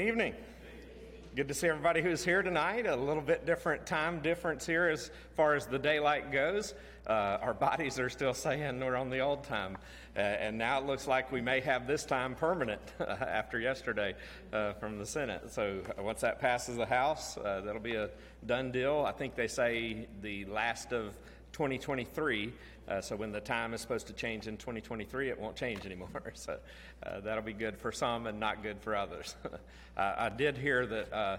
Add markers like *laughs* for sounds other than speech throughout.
evening. Good to see everybody who's here tonight. A little bit different time difference here as far as the daylight goes. Uh, our bodies are still saying we're on the old time. Uh, and now it looks like we may have this time permanent *laughs* after yesterday uh, from the Senate. So uh, once that passes the House, uh, that'll be a done deal. I think they say the last of 2023. Uh, so when the time is supposed to change in 2023, it won't change anymore. *laughs* So uh, that'll be good for some and not good for others. *laughs* uh, I did hear that uh,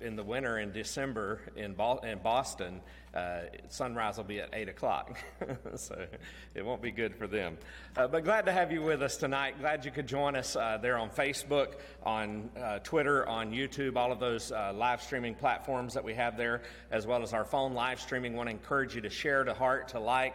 in the winter in December in, Bo- in Boston, uh, sunrise will be at 8 o'clock. *laughs* so it won't be good for them. Uh, but glad to have you with us tonight. Glad you could join us there on Facebook, on Twitter, on YouTube, all of those live streaming platforms that we have there, as well as our phone live streaming. want to encourage you to share, to heart, to like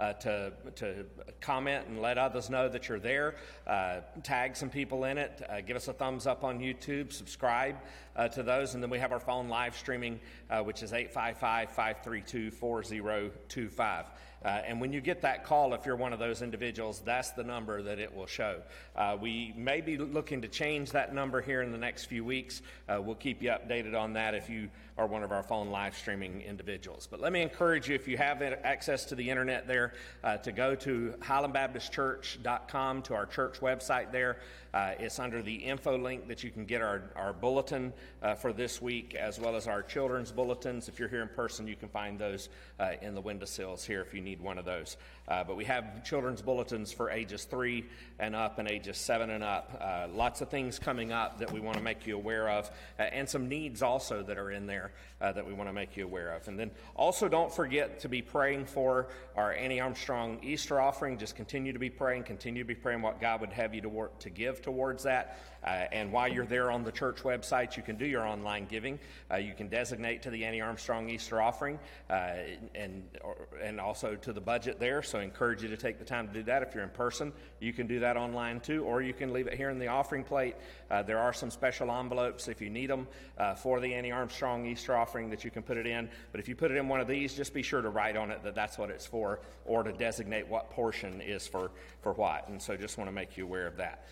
uh, to, to comment and let others know that you're there. Uh, tag some people in it. Uh, give us a thumbs up on YouTube. Subscribe uh, to those. And then we have our phone live streaming, uh, which is 855 532 4025. Uh, and when you get that call, if you're one of those individuals, that's the number that it will show. We may be looking to change that number here in the next few weeks. We'll keep you updated on that if you are one of our phone live streaming individuals. But let me encourage you, if you have access to the internet there, uh, to go to highlandbaptistchurch.com to our church website there. Uh, it's under the info link that you can get our, our bulletin uh, for this week, as well as our children's bulletins. If you're here in person, you can find those uh, in the windowsills here if you need one of those. Uh, but we have children's bulletins for ages three and up and ages seven and up. Uh, lots of things coming up that we want to make you aware of, uh, and some needs also that are in there that we want to make you aware of. And then also don't forget to be praying for our Annie Armstrong Easter offering. Just continue to be praying, continue to be praying what God would have you to work to give towards that. Uh, and while you're there on the church website, you can do your online giving. Uh, you can designate to the Annie Armstrong Easter offering uh, and, or, and also to the budget there. So I encourage you to take the time to do that. If you're in person, you can do that online too, or you can leave it here in the offering plate. Uh, there are some special envelopes if you need them uh, for the Annie Armstrong Easter offering that you can put it in. But if you put it in one of these, just be sure to write on it that that's what it's for or to designate what portion is for, for what. And so just want to make you aware of that.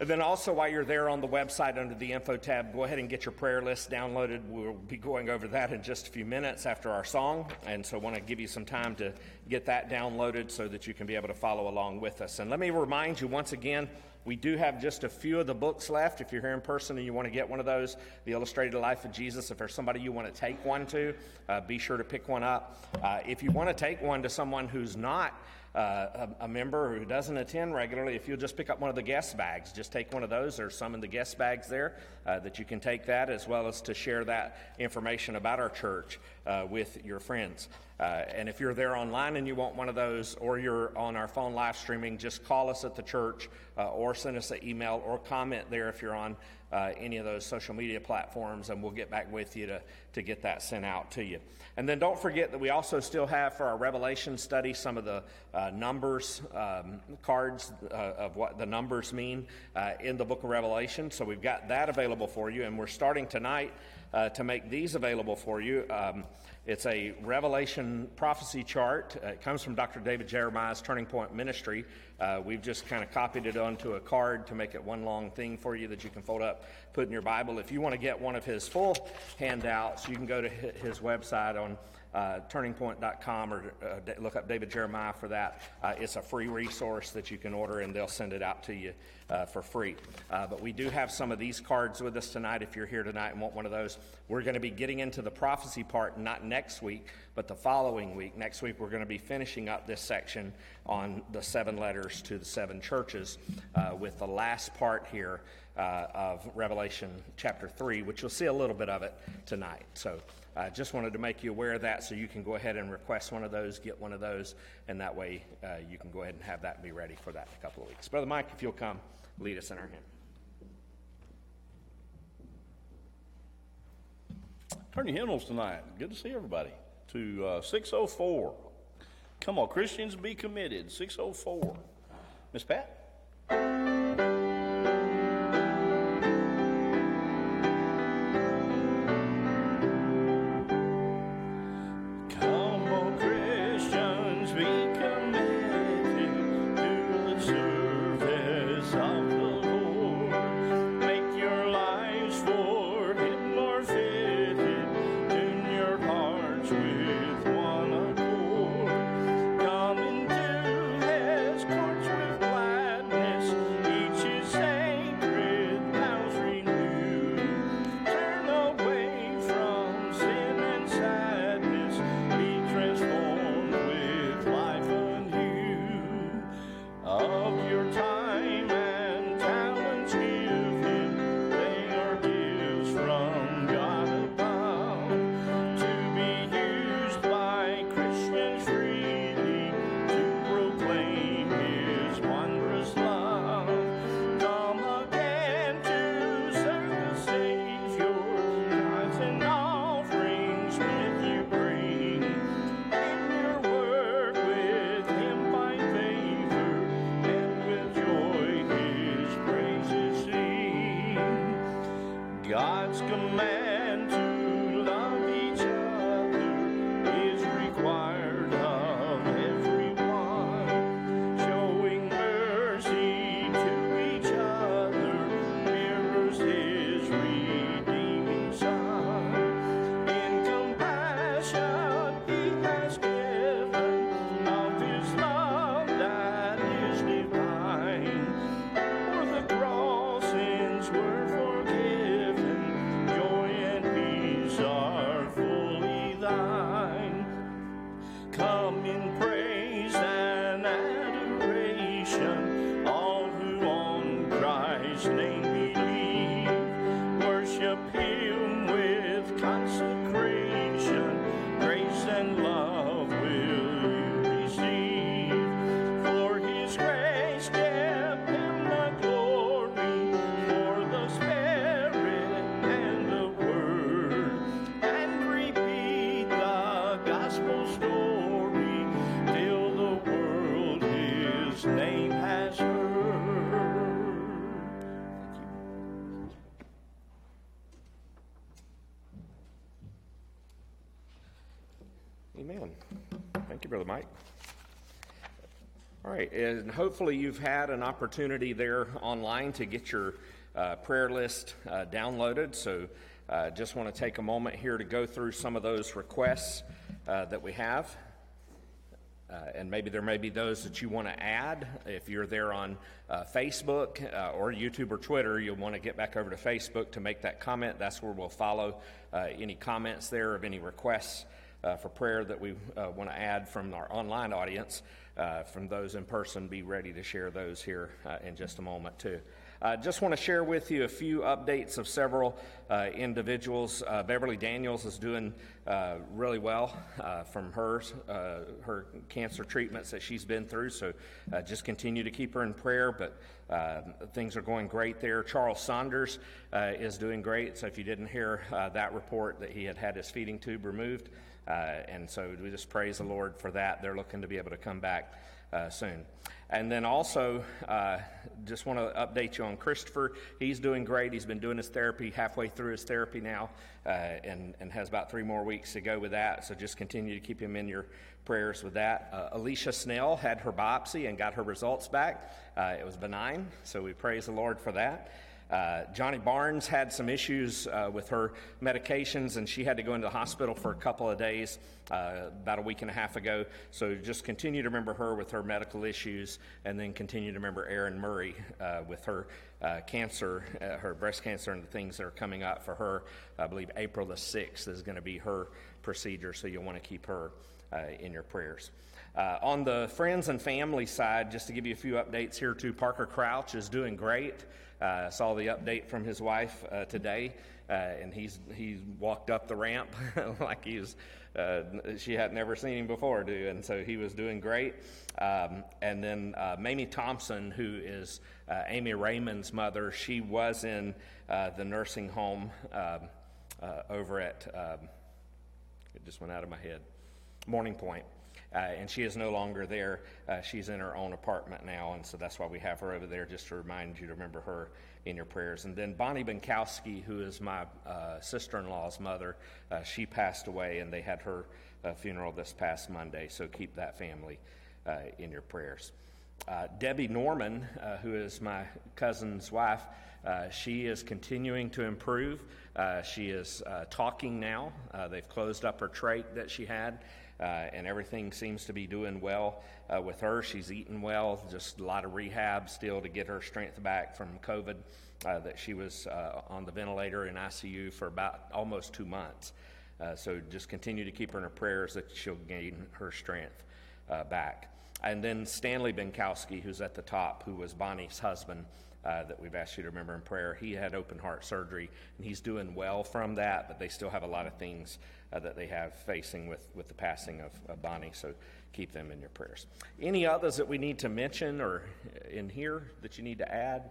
And then also, while you're there on the website under the info tab, go ahead and get your prayer list downloaded. We'll be going over that in just a few minutes after our song. And so, I want to give you some time to get that downloaded so that you can be able to follow along with us. And let me remind you once again we do have just a few of the books left. If you're here in person and you want to get one of those, The Illustrated Life of Jesus, if there's somebody you want to take one to, uh, be sure to pick one up. Uh, if you want to take one to someone who's not uh, a, a, member who doesn't attend regularly, if you'll just pick up one of the guest bags, just take one of those. There's some in the guest bags there uh, that you can take that, as well as to share that information about our church uh, with your friends. Uh, and if you're there online and you want one of those, or you're on our phone live streaming, just call us at the church uh, or send us an email or comment there if you're on uh, any of those social media platforms, and we'll get back with you to, to get that sent out to you. And then don't forget that we also still have for our Revelation study some of the uh, numbers um, cards uh, of what the numbers mean uh, in the book of Revelation. So we've got that available for you, and we're starting tonight uh, to make these available for you. Um, it's a Revelation prophecy chart. Uh, it comes from Dr. David Jeremiah's Turning Point Ministry. Uh, we've just kind of copied it onto a card to make it one long thing for you that you can fold up, put in your Bible. If you want to get one of his full handouts, you can go to his website on uh, turningpoint.com or uh, look up David Jeremiah for that. Uh, it's a free resource that you can order and they'll send it out to you uh, for free. Uh, but we do have some of these cards with us tonight if you're here tonight and want one of those. We're going to be getting into the prophecy part not next week, but the following week. Next week, we're going to be finishing up this section on the seven letters to the seven churches uh, with the last part here of Revelation chapter 3, which you'll see a little bit of it tonight. So, I just wanted to make you aware of that so you can go ahead and request one of those, get one of those, and that way uh, you can go ahead and have that and be ready for that in a couple of weeks. Brother Mike, if you'll come, lead us in our hymn. Turn your hymnals tonight. Good to see everybody. To uh, 604. Come on, Christians, be committed. 604. Miss Pat? God's command and hopefully you've had an opportunity there online to get your uh, prayer list uh, downloaded. So uh, just want to take a moment here to go through some of those requests uh, that we have. Uh, and maybe there may be those that you want to add. If you're there on uh, Facebook or YouTube or Twitter, you'll want to get back over to Facebook to make that comment. That's where we'll follow any comments there of any requests for prayer that we want to add from our online audience. Uh, from those in person, be ready to share those here uh, in just a moment, too. I uh, just want to share with you a few updates of several uh, individuals. Uh, Beverly Daniels is doing really well from her her cancer treatments that she's been through. So just continue to keep her in prayer. But things are going great there. Charles Saunders is doing great. So if you didn't hear that report, that he had had his feeding tube removed. Uh, and so we just praise the Lord for that. They're looking to be able to come back uh, soon. And then also, uh, just want to update you on Christopher. He's doing great. He's been doing his therapy halfway through his therapy now uh, and, and has about three more weeks to go with that. So just continue to keep him in your prayers with that. Uh, Alicia Snell had her biopsy and got her results back. Uh, it was benign, so we praise the Lord for that. Uh, Johnny Barnes had some issues uh, with her medications, and she had to go into the hospital for a couple of days uh, about a week and a half ago. So just continue to remember her with her medical issues, and then continue to remember Erin Murray uh, with her uh, cancer, her breast cancer, and the things that are coming up for her. I believe April the 6th is going to be her procedure, so you'll want to keep her in your prayers. Uh, on the friends and family side, just to give you a few updates here too, Parker Crouch is doing great. Uh, saw the update from his wife uh, today, uh, and he's he walked up the ramp *laughs* like he was. Uh, she had never seen him before, do, and so he was doing great. Um, and then uh, Mamie Thompson, who is Amy Raymond's mother, she was in the nursing home um, over at. Um, it just went out of my head. Morning Pointe. Uh, and she is no longer there. Uh, she's in her own apartment now, and so that's why we have her over there, just to remind you to remember her in your prayers. And then Bonnie Binkowski, who is my uh, sister in law's mother, uh, she passed away, and they had her uh, funeral this past Monday, so keep that family uh, in your prayers. Debbie Norman, who is my cousin's wife, she is continuing to improve. she is talking now. they've closed up her trach that she had. Uh, and everything seems to be doing well uh, with her. She's eating well, just a lot of rehab still to get her strength back from COVID. Uh, that she was uh, on the ventilator in ICU for about almost two months. Uh, so just continue to keep her in her prayers that she'll gain her strength uh, back. And then Stanley Benkowski, who's at the top, who was Bonnie's husband. Uh, that we've asked you to remember in prayer. He had open heart surgery, and he's doing well from that, but they still have a lot of things uh, that they have facing with, with the passing of, of Bonnie. So keep them in your prayers. Any others that we need to mention or in here that you need to add?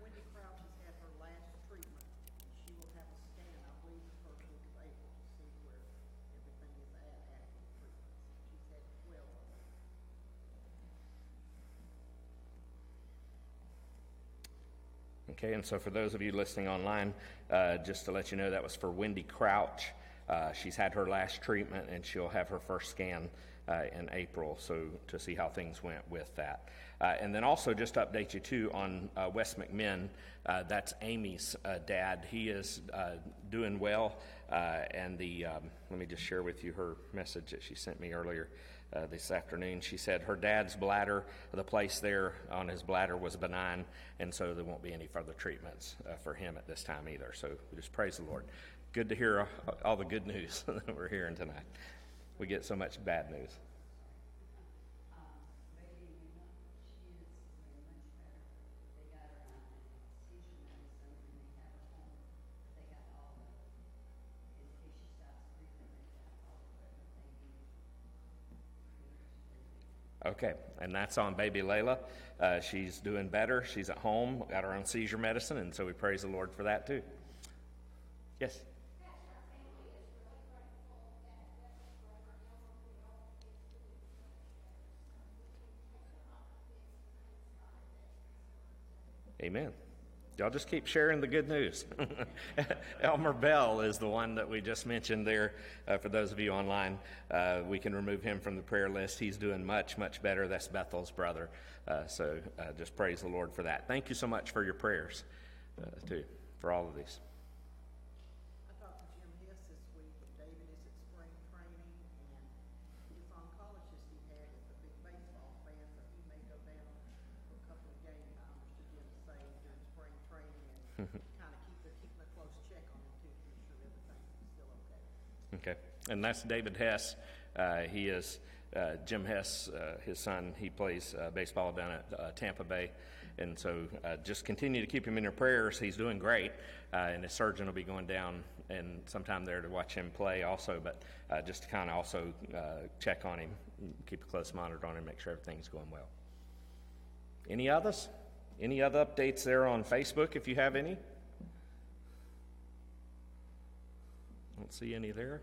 Wendy Crouch has had her last treatment. She will have a scan, I believe, the first week of April to see where everything is at after the treatment. She's had twelve of them. Okay, and so for those of you listening online, uh, just to let you know, that was for Wendy Crouch. Uh, she's had her last treatment and she'll have her first scan uh, in April, so to see how things went with that. Uh, and then also just to update you too on uh, Wes McMinn, uh, that's Amy's uh, dad. He is doing well, and the um, let me just share with you her message that she sent me earlier. This afternoon, she said her dad's bladder, the place there on his bladder was benign, and so there won't be any further treatments uh, for him at this time either. So we just praise the Lord. Good to hear all the good news *laughs* that we're hearing tonight we get so much bad news. Okay, and that's on baby Layla. Uh, she's doing better. She's at home, got her own seizure medicine, and so we praise the Lord for that too. Yes? Amen. Y'all just keep sharing the good news. *laughs* Elmer Bell is the one that we just mentioned there. Uh, for those of you online, uh, we can remove him from the prayer list. He's doing much, much better. That's Bethel's brother. Uh, so uh, just praise the Lord for that. Thank you so much for your prayers, uh, too, for all of these. Okay, and that's David Hess. Uh, he is uh, Jim Hess, uh, his son. He plays uh, baseball down at uh, Tampa Bay, and so uh, just continue to keep him in your prayers. He's doing great, and his surgeon will be going down and sometime there to watch him play also. But just to kind of also check on him, keep a close monitor on him, make sure everything's going well. Any others? Any other updates there on Facebook if you have any? Don't see any there.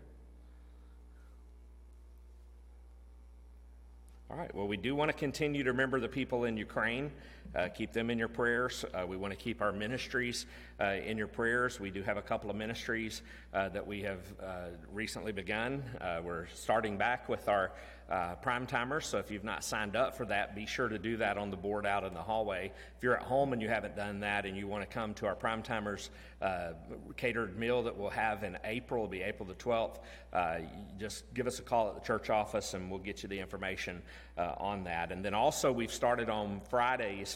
All right, well, we do want to continue to remember the people in Ukraine. Uh, keep them in your prayers. Uh, we want to keep our ministries uh, in your prayers. We do have a couple of ministries uh, that we have uh, recently begun. Uh, we're starting back with our prime timers. So if you've not signed up for that, be sure to do that on the board out in the hallway. If you're at home and you haven't done that and you want to come to our prime timers catered meal that we'll have in April, it'll be April the 12th, uh, just give us a call at the church office and we'll get you the information on that. And then also, we've started on Fridays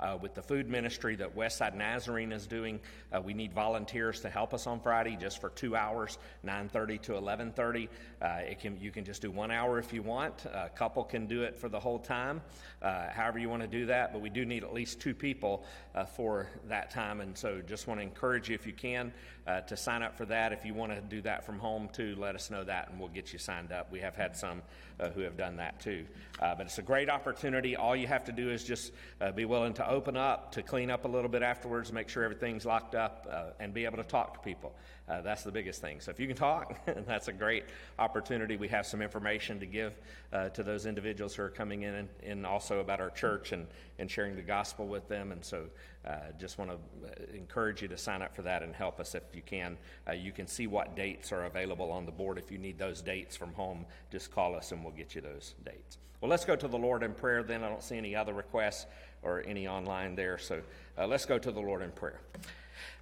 uh, with the food ministry that Westside Nazarene is doing. Uh, we need volunteers to help us on Friday just for two hours, 9:30 to 11:30. Uh, it can you can just do one hour if you want. A couple can do it for the whole time, uh, however you want to do that. But we do need at least two people uh, for that time, and so just want to encourage you if you can to sign up for that. If you want to do that from home too, let us know that, and we'll get you signed up. We have had some who have done that too. but it's a great opportunity. All you have to do is just be willing to open up, to clean up a little bit afterwards, make sure everything's locked up, uh, and be able to talk to people. Uh, that's the biggest thing. So if you can talk, *laughs* that's a great opportunity. We have some information to give uh, to those individuals who are coming in and, and, also about our church and, and sharing the gospel with them. And so uh, just want to uh, encourage you to sign up for that and help us if you can. You can see what dates are available on the board. If you need those dates from home, just call us and we'll get you those dates. Well, let's go to the Lord in prayer then. I don't see any other requests or any online there. So uh, let's go to the Lord in prayer.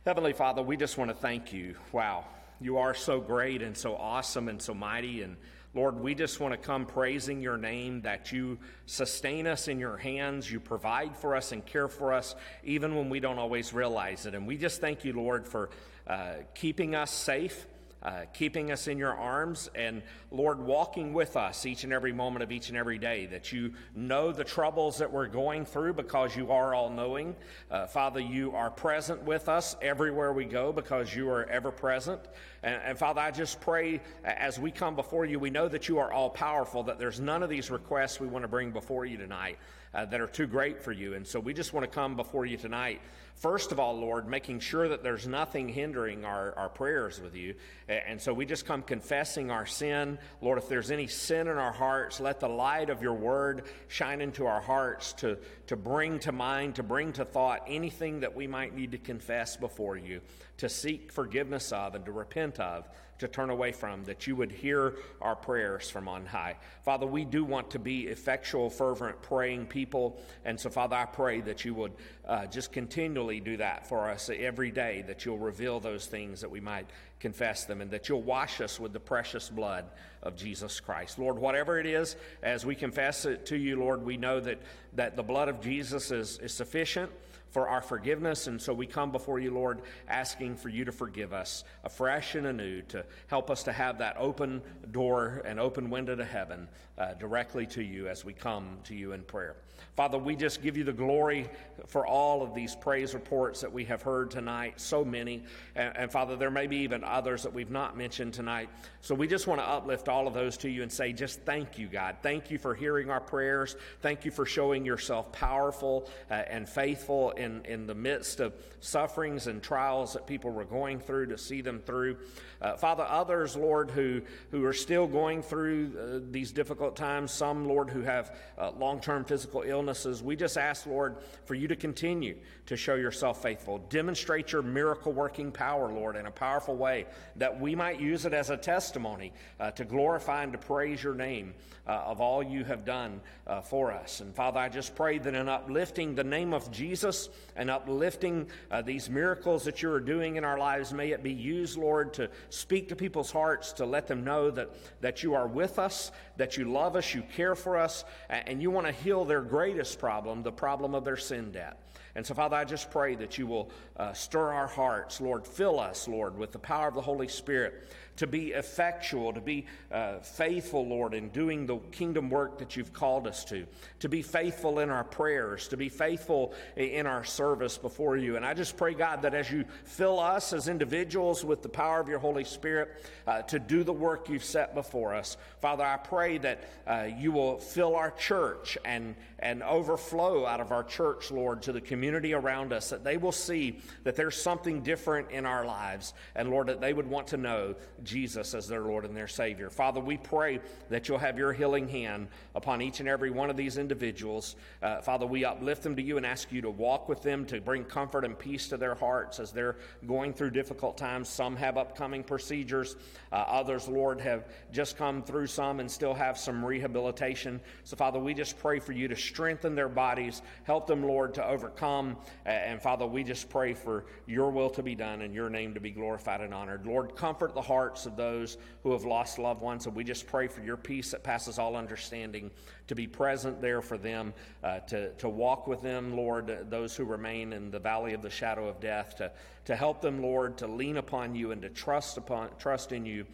Heavenly Father, we just want to thank you. Wow, you are so great and so awesome and so mighty. And Lord, we just want to come praising your name that you sustain us in your hands, you provide for us and care for us, even when we don't always realize it. And we just thank you, Lord, for uh, keeping us safe uh, keeping us in your arms, and Lord, walking with us each and every moment of each and every day. That you know the troubles that we're going through because you are all knowing. Uh, Father, you are present with us everywhere we go because you are ever present. And, and Father, I just pray as we come before you, we know that you are all powerful, that there's none of these requests we want to bring before you tonight uh, that are too great for you. And so we just want to come before you tonight. First of all, Lord, making sure that there's nothing hindering our, our prayers with you. And so we just come confessing our sin. Lord, if there's any sin in our hearts, let the light of your word shine into our hearts to, to bring to mind, to bring to thought anything that we might need to confess before you, to seek forgiveness of, and to repent of to turn away from, that you would hear our prayers from on high. Father, we do want to be effectual, fervent, praying people. And so, Father, I pray that you would uh, just continually do that for us every day, that you'll reveal those things that we might confess them, and that you'll wash us with the precious blood of Jesus Christ. Lord, whatever it is, as we confess it to you, Lord, we know that, that the blood of Jesus is, is sufficient for our forgiveness. And so we come before you, Lord, asking for you to forgive us afresh and anew, to help us to have that open door and open window to heaven uh, directly to you as we come to you in prayer. Father, we just give you the glory for all of these praise reports that we have heard tonight, so many. And, and, Father, there may be even others that we've not mentioned tonight. So we just want to uplift all of those to you and say, just thank you, God. Thank you for hearing our prayers. Thank you for showing yourself powerful uh, and faithful in, in the midst of sufferings and trials that people were going through to see them through. Uh, Father, others, Lord, who, who are still going through uh, these difficult times, some, Lord, who have uh, long term physical illnesses, we just ask, Lord, for you to continue to show yourself faithful. Demonstrate your miracle working power, Lord, in a powerful way that we might use it as a testimony uh, to glorify and to praise your name uh, of all you have done uh, for us. And Father, I just pray that in uplifting the name of Jesus and uplifting uh, these miracles that you are doing in our lives, may it be used, Lord, to speak to people's hearts, to let them know that, that you are with us, that you love us, you care for us, and you want to heal their greatest problem, the problem of their sin debt. And so, Father, I just pray that you will uh, stir our hearts, Lord. Fill us, Lord, with the power of the Holy Spirit to be effectual, to be uh, faithful, Lord, in doing the kingdom work that you've called us to, to be faithful in our prayers, to be faithful in our service before you. And I just pray, God, that as you fill us as individuals with the power of your Holy Spirit uh, to do the work you've set before us, Father, I pray that uh, you will fill our church and, and overflow out of our church, Lord, to the community around us, that they will see that there's something different in our lives. And Lord, that they would want to know Jesus as their Lord and their Savior. Father, we pray that you'll have your healing hand upon each and every one of these individuals. Uh, Father, we uplift them to you and ask you to walk with them, to bring comfort and peace to their hearts as they're going through difficult times. Some have upcoming procedures, uh, others, Lord, have just come through some and still have some rehabilitation. So, Father, we just pray for you to strengthen their bodies, help them, Lord, to overcome. And, Father, we just pray for your will to be done and your name to be glorified and honored. Lord, comfort the hearts hearts of those who have lost loved ones. And we just pray for your peace that passes all understanding to be present there for them, uh, to, to walk with them, Lord, those who remain in the valley of the shadow of death, to, to help them, Lord, to lean upon you and to trust, upon, trust in you.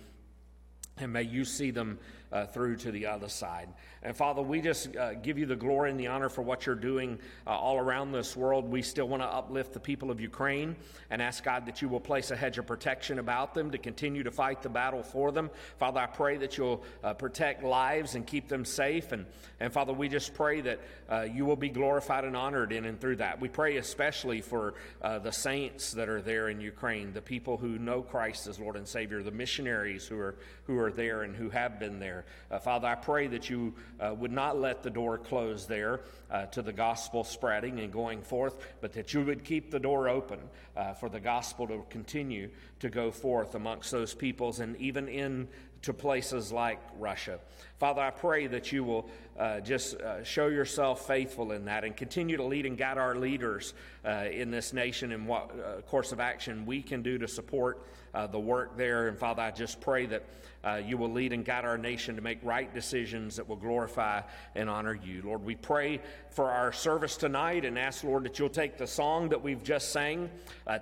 And may you see them uh, through to the other side. And Father, we just uh, give you the glory and the honor for what you're doing uh, all around this world. We still want to uplift the people of Ukraine and ask God that you will place a hedge of protection about them to continue to fight the battle for them. Father, I pray that you'll uh, protect lives and keep them safe. And, and Father, we just pray that uh, you will be glorified and honored in and through that. We pray especially for uh, the saints that are there in Ukraine, the people who know Christ as Lord and Savior, the missionaries who are, who are there and who have been there. Father, I pray that you uh, would not let the door close there uh, to the gospel spreading and going forth, but that you would keep the door open uh, for the gospel to continue to go forth amongst those peoples and even in to places like Russia. Father, I pray that you will uh, just uh, show yourself faithful in that and continue to lead and guide our leaders uh, in this nation and what uh, course of action we can do to support uh, the work there. And Father, I just pray that uh, you will lead and guide our nation to make right decisions that will glorify and honor you. Lord, we pray for our service tonight and ask, Lord, that you'll take the song that we've just sang,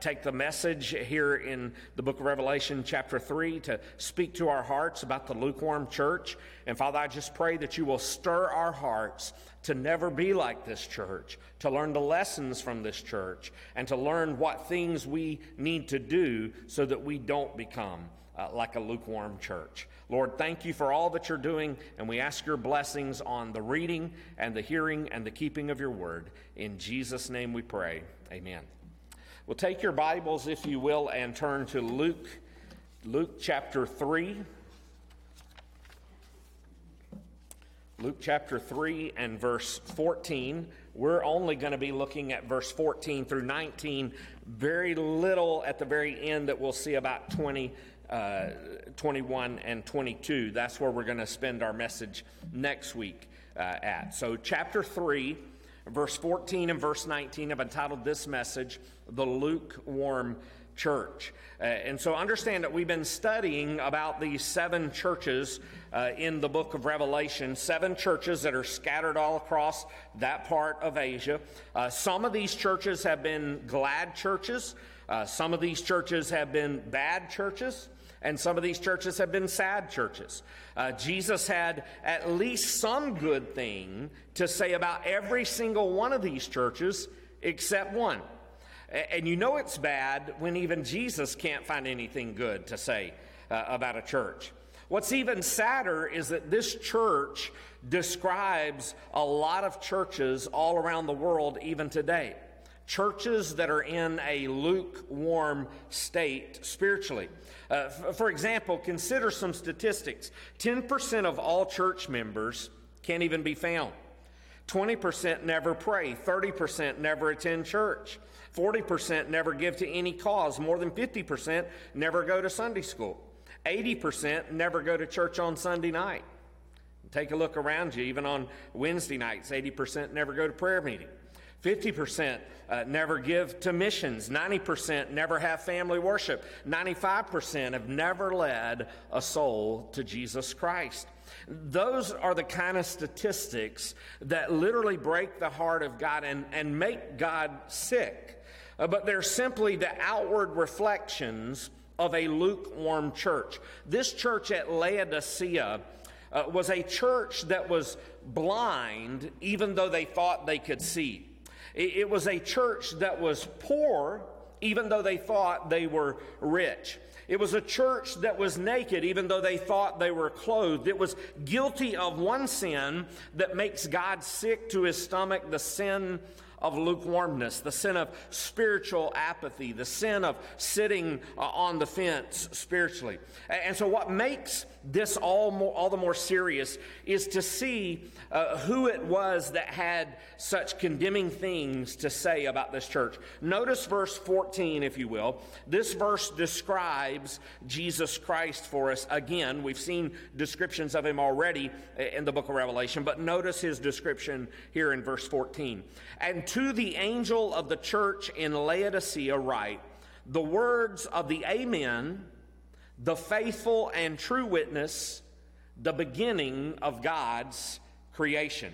take the message here in the book of Revelation, chapter 3, to speak to our hearts about the lukewarm church. And Father, I just pray that you will stir our hearts to never be like this church, to learn the lessons from this church, and to learn what things we need to do so that we don't become uh, like a lukewarm church. Lord, thank you for all that you're doing, and we ask your blessings on the reading and the hearing and the keeping of your word. In Jesus' name we pray. Amen. Well, take your Bibles, if you will, and turn to Luke, Luke chapter 3. Luke chapter 3 and verse 14. We're only going to be looking at verse 14 through 19. Very little at the very end that we'll see about 20 uh, 21 and 22. That's where we're going to spend our message next week uh, at. So, chapter 3, verse 14 and verse 19 I've entitled this message, The Lukewarm Church. Uh, and so, understand that we've been studying about these seven churches uh, in the book of Revelation, seven churches that are scattered all across that part of Asia. Uh, some of these churches have been glad churches. Uh, some of these churches have been bad churches and some of these churches have been sad churches. Uh, Jesus had at least some good thing to say about every single one of these churches except one. And you know it's bad when even Jesus can't find anything good to say uh, about a church. What's even sadder is that this church describes a lot of churches all around the world, even today. Churches that are in a lukewarm state spiritually. Uh, f- for example, consider some statistics 10% of all church members can't even be found, 20% never pray, 30% never attend church. 40% never give to any cause. More than 50% never go to Sunday school. 80% never go to church on Sunday night. Take a look around you, even on Wednesday nights, 80% never go to prayer meeting. 50% uh, never give to missions. 90% never have family worship. 95% have never led a soul to Jesus Christ. Those are the kind of statistics that literally break the heart of God and, and make God sick. Uh, but they're simply the outward reflections of a lukewarm church. This church at Laodicea uh, was a church that was blind even though they thought they could see. It was a church that was poor, even though they thought they were rich. It was a church that was naked, even though they thought they were clothed. It was guilty of one sin that makes God sick to his stomach, the sin of lukewarmness, the sin of spiritual apathy, the sin of sitting uh, on the fence spiritually. And so, what makes this all, more, all the more serious is to see uh, who it was that had such condemning things to say about this church. Notice verse 14, if you will. This verse describes Jesus Christ for us. Again, we've seen descriptions of him already in the book of Revelation, but notice his description here in verse 14. And to the angel of the church in Laodicea, write the words of the Amen the faithful and true witness, the beginning of God's creation.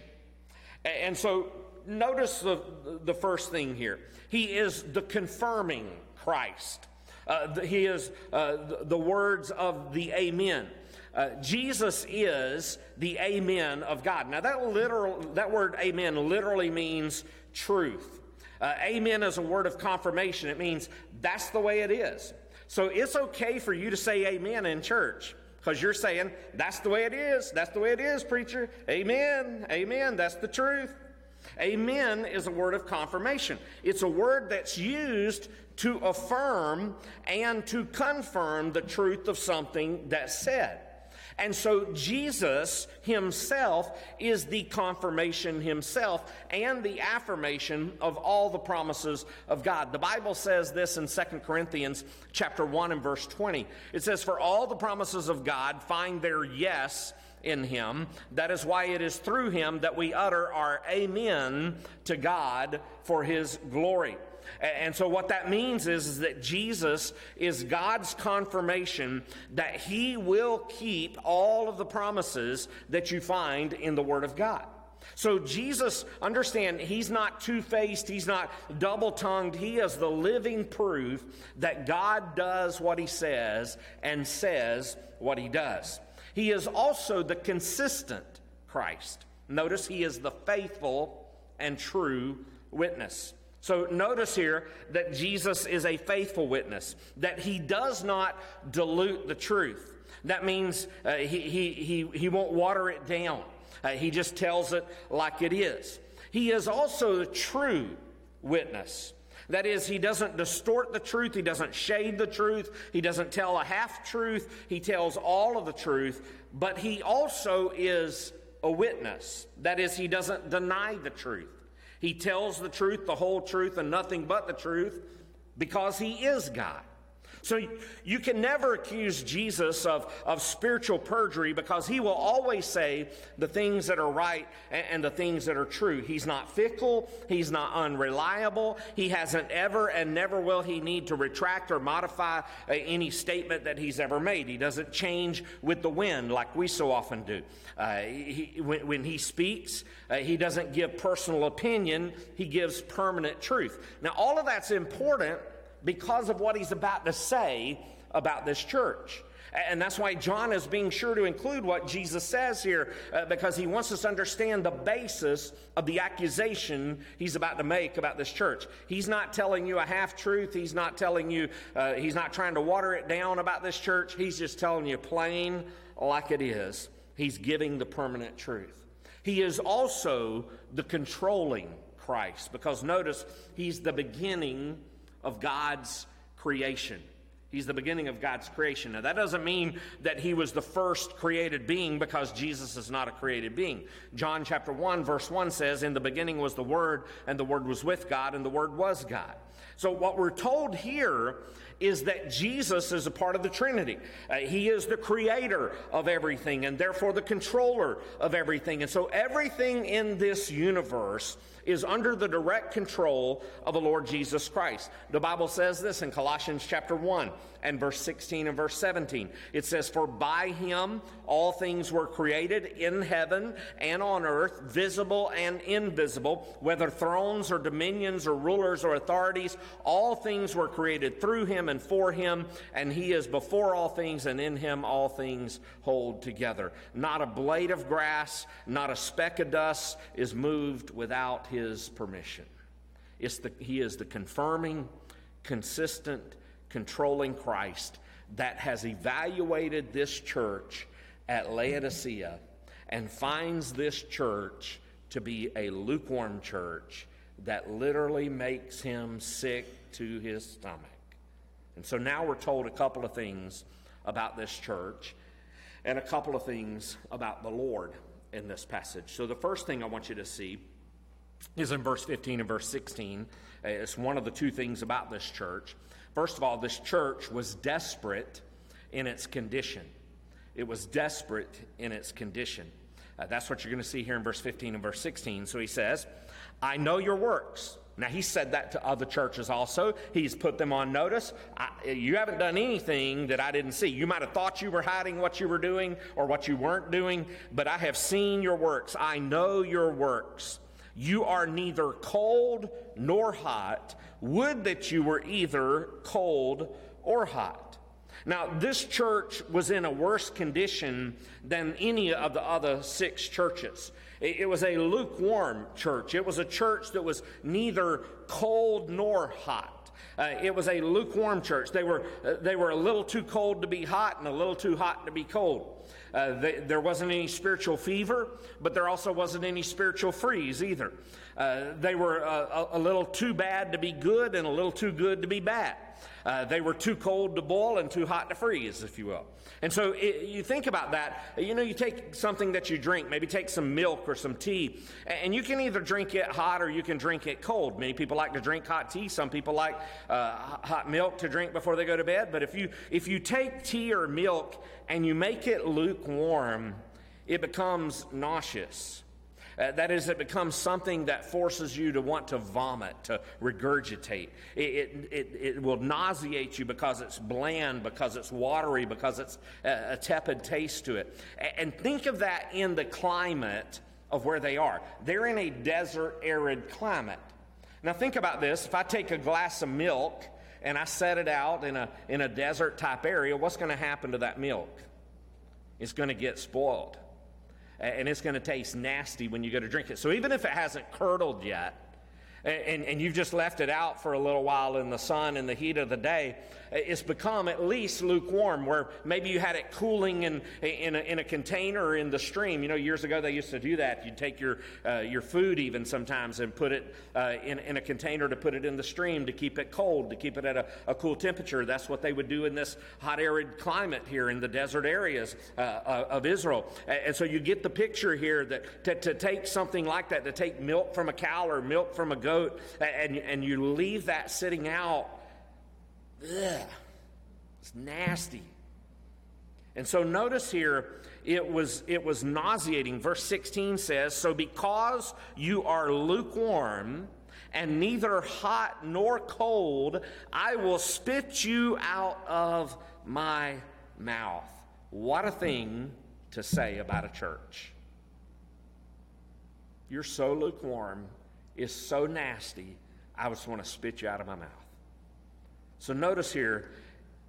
And so notice the, the first thing here. He is the confirming Christ. Uh, he is uh, the, the, words of the Amen. Uh, Jesus is the Amen of God. Now that literal that word Amen literally means truth. Uh, amen is a word of confirmation. It means that's the way it is. So it's okay for you to say amen in church because you're saying, that's the way it is. That's the way it is, preacher. Amen. Amen. That's the truth. Amen is a word of confirmation. It's a word that's used to affirm and to confirm the truth of something that's said. And so Jesus himself is the confirmation himself and the affirmation of all the promises of God. The Bible says this in 2 Corinthians chapter 1 and verse 20. It says, For all the promises of God find their yes in him. That is why it is through him that we utter our amen to God for his glory. And so, what that means is, is that Jesus is God's confirmation that He will keep all of the promises that you find in the Word of God. So, Jesus, understand, He's not two faced, He's not double tongued. He is the living proof that God does what He says and says what He does. He is also the consistent Christ. Notice He is the faithful and true witness. So notice here that Jesus is a faithful witness, that he does not dilute the truth. That means uh, he, he, he, he won't water it down. Uh, he just tells it like it is. He is also the true witness. That is, he doesn't distort the truth, he doesn't shade the truth, he doesn't tell a half truth, he tells all of the truth, but he also is a witness. That is, he doesn't deny the truth. He tells the truth, the whole truth, and nothing but the truth because he is God. So you can never accuse Jesus of, of spiritual perjury because he will always say the things that are right and, and, the things that are true. He's not fickle, he's not unreliable, he hasn't ever and never will he need to retract or modify uh, any statement that he's ever made. He doesn't change with the wind like we so often do. Uh, he, when, when, he speaks, uh, he doesn't give personal opinion, he gives permanent truth. Now, all of that's important because of what he's about to say about this church. And that's why John is being sure to include what Jesus says here, uh, because he wants us to understand the basis of the accusation he's about to make about this church. He's not telling you a half truth. He's not telling you, uh, he's not trying to water it down about this church. He's just telling you plain like it is. He's giving the permanent truth. He is also the controlling Christ, because notice, he's the beginning of God's creation. He's the beginning of God's creation. Now, that doesn't mean that he was the first created being because Jesus is not a created being. John chapter 1, verse 1 says, In the beginning was the Word, and the Word was with God, and the Word was God. So, what we're told here is that Jesus is a part of the Trinity. Uh, he is the creator of everything and therefore the controller of everything. And so everything in this universe is under the direct control of the Lord Jesus Christ. The Bible says this in Colossians chapter 1 and verse 16 and verse 17. It says, For by him all things were created in heaven and on earth, visible and invisible, whether thrones or dominions or rulers or authorities, all things were created through him and for him, and he is before all things, and in him all things hold together. Not a blade of grass, not a speck of dust is moved without his permission. It's the, he is the confirming, consistent, controlling Christ that has evaluated this church at Laodicea and finds this church to be a lukewarm church that literally makes him sick to his stomach. And so now we're told a couple of things about this church and a couple of things about the Lord in this passage. So the first thing I want you to see is in verse 15 and verse 16. Uh, it's one of the two things about this church. First of all, this church was desperate in its condition. It was desperate in its condition. Uh, that's what you're going to see here in verse 15 and verse 16. So he says, I know your works. Now, he said that to other churches also. He's put them on notice. I, you haven't done anything that I didn't see. You might have thought you were hiding what you were doing or what you weren't doing, but I have seen your works. I know your works. You are neither cold nor hot. Would that you were either cold or hot. Now, this church was in a worse condition than any of the other six churches. It was a lukewarm church. It was a church that was neither cold nor hot. Uh, it was a lukewarm church. They were, uh, they were a little too cold to be hot and a little too hot to be cold. Uh, they, there wasn't any spiritual fever, but there also wasn't any spiritual freeze either. Uh, they were uh, a, a, little too bad to be good and a little too good to be bad. Uh, they were too cold to boil and too hot to freeze, if you will. And so it, you think about that. You know, you take something that you drink, maybe take some milk or some tea, and you can either drink it hot or you can drink it cold. Many people like to drink hot tea. Some people like uh, hot milk to drink before they go to bed. But if you if you take tea or milk and you make it lukewarm, it becomes nauseous. Uh, that is, it becomes something that forces you to want to vomit, to regurgitate. It, it, it, it will nauseate you because it's bland, because it's watery, because it's a, a tepid taste to it. And think of that in the climate of where they are. They're in a desert, arid climate. Now, think about this. If I take a glass of milk and I set it out in a, in a desert type area, what's going to happen to that milk? It's going to get spoiled and it's going to taste nasty when you go to drink it. So even if it hasn't curdled yet, and, and you've just left it out for a little while in the sun and the heat of the day, it's become at least lukewarm, where maybe you had it cooling in, in, a, in a container in the stream. You know, years ago they used to do that. You'd take your, uh, your food even sometimes and put it uh, in, in a container to put it in the stream to keep it cold, to keep it at a, a cool temperature. That's what they would do in this hot, arid climate here in the desert areas uh, uh of Israel. And so you get the picture here that to, to take something like that, to take milk from a cow or milk from a goat, and, and you leave that sitting out Ugh, it's nasty. And so notice here, it was, it was nauseating. Verse 16 says, So because you are lukewarm and neither hot nor cold, I will spit you out of my mouth. What a thing to say about a church. You're so lukewarm, is so nasty, I just want to spit you out of my mouth. So notice here,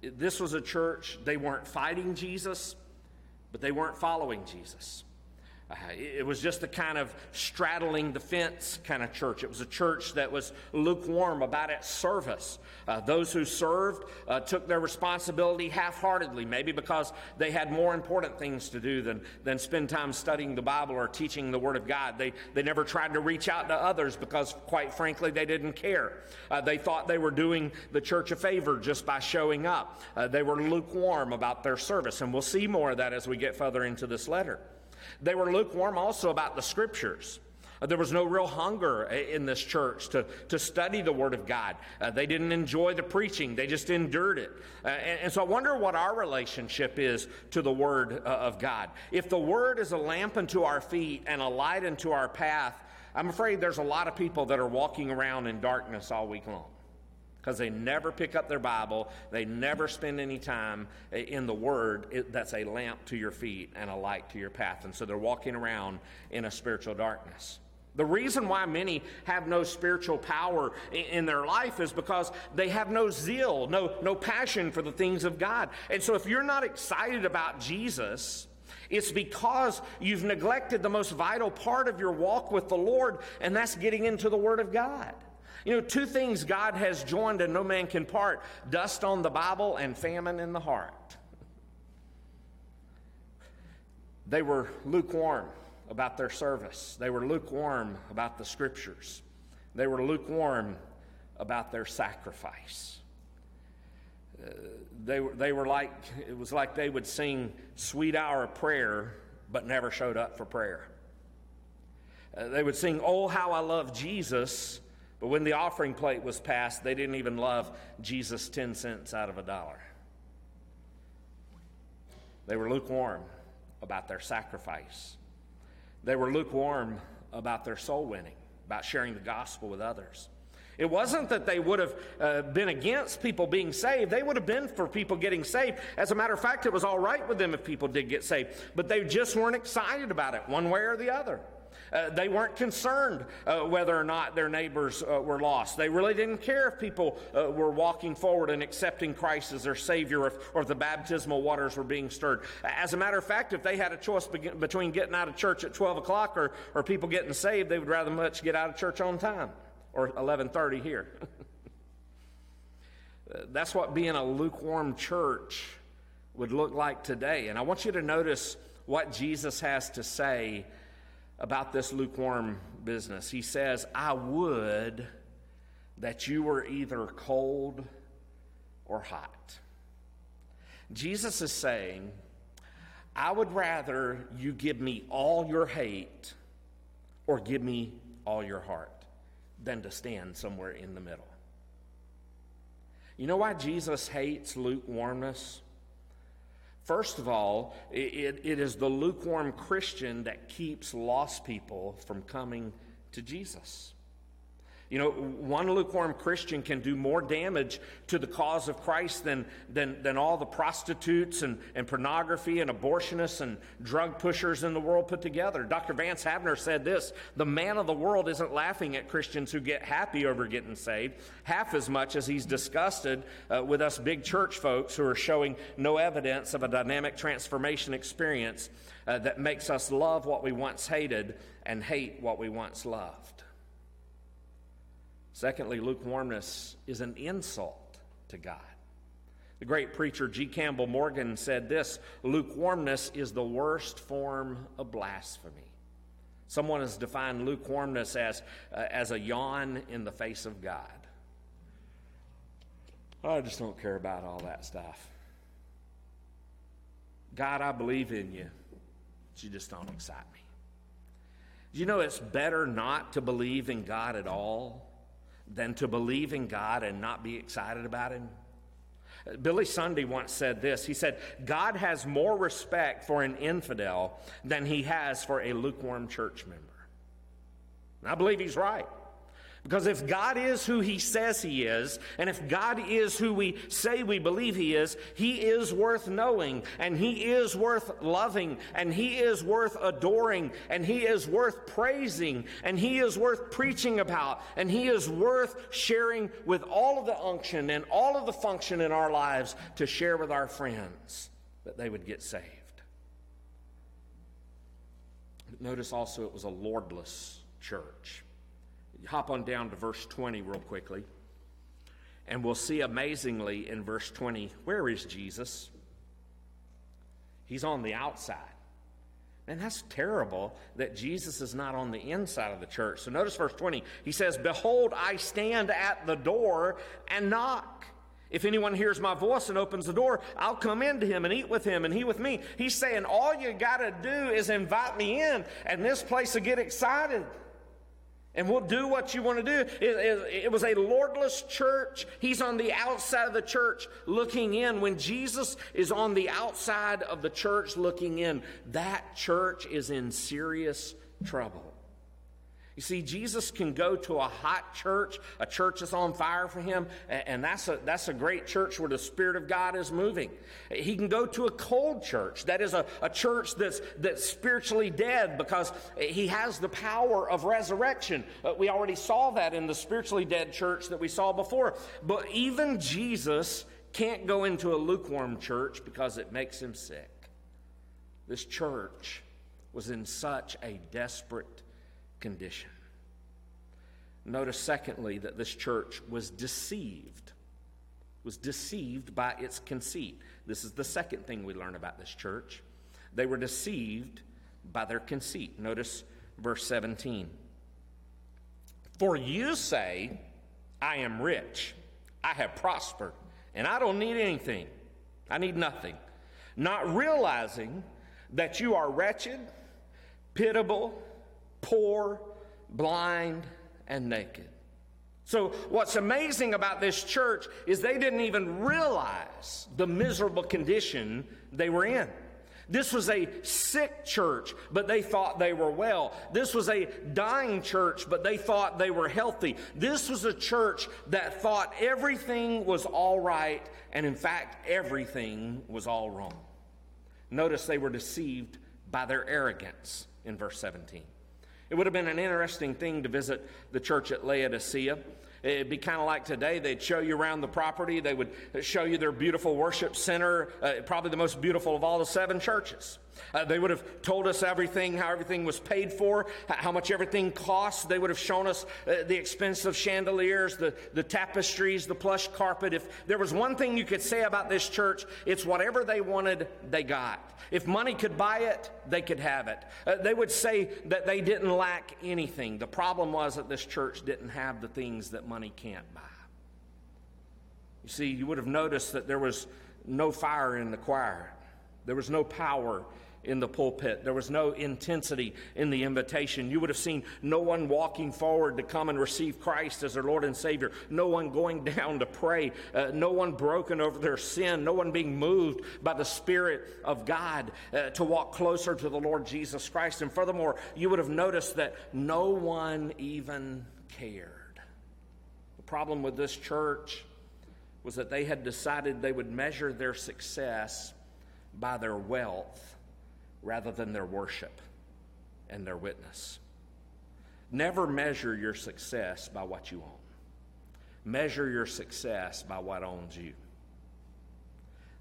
this was a church, they weren't fighting Jesus, but they weren't following Jesus. Uh, it was just a kind of straddling the fence kind of church. It was a church that was lukewarm about its service. Uh, those who served uh, took their responsibility half heartedly, maybe because they had more important things to do than, than spend time studying the Bible or teaching the Word of God. They, they never tried to reach out to others because, quite frankly, they didn't care. Uh, they thought they were doing the church a favor just by showing up. Uh, they were lukewarm about their service, and we'll see more of that as we get further into this letter. They were lukewarm also about the scriptures. Uh, there was no real hunger uh, in this church to, to study the Word of God. Uh, they didn't enjoy the preaching, they just endured it. Uh, and, and, so I wonder what our relationship is to the Word uh, of God. If the Word is a lamp unto our feet and a light unto our path, I'm afraid there's a lot of people that are walking around in darkness all week long because they never pick up their Bible, they never spend any time in the Word that's a lamp to your feet and a light to your path. And so they're walking around in a spiritual darkness. The reason why many have no spiritual power in their life is because they have no zeal, no, no passion for the things of God. And so if you're not excited about Jesus, it's because you've neglected the most vital part of your walk with the Lord, and that's getting into the Word of God. You know, two things God has joined and no man can part dust on the Bible and famine in the heart. They were lukewarm about their service, they were lukewarm about the scriptures, they were lukewarm about their sacrifice. Uh, they, were, they were like, it was like they would sing Sweet Hour of Prayer, but never showed up for prayer. Uh, they would sing, Oh, how I love Jesus, but when the offering plate was passed, they didn't even love Jesus 10 cents out of a dollar. They were lukewarm about their sacrifice. They were lukewarm about their soul winning, about sharing the gospel with others. It wasn't that they would have uh, been against people being saved. They would have been for people getting saved. As a matter of fact, it was all right with them if people did get saved, but they just weren't excited about it one way or the other. Uh, they weren't concerned uh, whether or not their neighbors uh, were lost. They really didn't care if people uh, were walking forward and accepting Christ as their Savior or if, or if, the baptismal waters were being stirred. As a matter of fact, if they had a choice be- between getting out of church at 12 o'clock or, or people getting saved, they would rather much get out of church on time or 11.30 here. *laughs* That's what being a lukewarm church would look like today. And I want you to notice what Jesus has to say about this lukewarm business. He says, I would that you were either cold or hot. Jesus is saying, I would rather you give me all your hate or give me all your heart than to stand somewhere in the middle. You know why Jesus hates lukewarmness? First of all, it, it is the lukewarm Christian that keeps lost people from coming to Jesus. You know, one lukewarm Christian can do more damage to the cause of Christ than, than, than all the prostitutes and, and pornography and abortionists and drug pushers in the world put together. Dr. Vance Havner said this The man of the world isn't laughing at Christians who get happy over getting saved half as much as he's disgusted uh, with us big church folks who are showing no evidence of a dynamic transformation experience uh, that makes us love what we once hated and hate what we once loved. Secondly, lukewarmness is an insult to God. The great preacher G. Campbell Morgan said this lukewarmness is the worst form of blasphemy. Someone has defined lukewarmness as, uh, as a yawn in the face of God. I just don't care about all that stuff. God, I believe in you, but you just don't excite me. Do you know it's better not to believe in God at all than to believe in God and not be excited about Him? Billy Sunday once said this. He said, God has more respect for an infidel than he has for a lukewarm church member. And I believe he's right. Because if God is who He says He is, and if God is who we say we believe He is, He is worth knowing, and He is worth loving, and He is worth adoring, and He is worth praising, and He is worth preaching about, and He is worth sharing with all of the unction and all of the function in our lives to share with our friends that they would get saved. Notice also it was a lordless church hop on down to verse 20 real quickly. And we'll see amazingly in verse 20 where is Jesus? He's on the outside. And that's terrible that Jesus is not on the inside of the church. So notice verse 20. He says, Behold, I stand at the door and knock. If anyone hears my voice and opens the door, I'll come into him and eat with him and he with me. He's saying, All you got to do is invite me in, and this place will get excited. And we'll do what you want to do. It, it, it, was a lordless church. He's on the outside of the church looking in. When Jesus is on the outside of the church looking in, that church is in serious trouble. You see, Jesus can go to a hot church, a church that's on fire for him, and that's a, that's a great church where the Spirit of God is moving. He can go to a cold church, that is a, a church that's, that's spiritually dead because he has the power of resurrection. Uh, we already saw that in the spiritually dead church that we saw before. But even Jesus can't go into a lukewarm church because it makes him sick. This church was in such a desperate condition. Notice, secondly, that this church was deceived. Was deceived by its conceit. This is the second thing we learn about this church. They were deceived by their conceit. Notice verse 17. For you say, I am rich, I have prospered, and I don't need anything. I need nothing. Not realizing that you are wretched, pitiable, poor, blind, and naked. So, what's amazing about this church is they didn't even realize the miserable condition they were in. This was a sick church, but they thought they were well. This was a dying church, but they thought they were healthy. This was a church that thought everything was all right, and in fact, everything was all wrong. Notice they were deceived by their arrogance in verse 17. It would have been an interesting thing to visit the church at Laodicea. It'd be kind of like today. They'd show you around the property. They would show you their beautiful worship center, uh, probably the most beautiful of all the seven churches. Uh, they would have told us everything, how everything was paid for, how much everything cost. They would have shown us uh, the expensive chandeliers, the, the tapestries, the plush carpet. If there was one thing you could say about this church, it's whatever they wanted, they got. If money could buy it, they could have it. Uh, they would say that they didn't lack anything. The problem was that this church didn't have the things that money can't buy. You see, you would have noticed that there was no fire in the choir, there was no power in the pulpit. There was no intensity in the invitation. You would have seen no one walking forward to come and receive Christ as their Lord and Savior, no one going *laughs* down to pray, uh, no one broken over their sin, no one being moved by the Spirit of God uh, to walk closer to the Lord Jesus Christ. And furthermore, you would have noticed that no one even cared. The problem with this church was that they had decided they would measure their success by their wealth rather than their worship and their witness. Never measure your success by what you own. Measure your success by what owns you.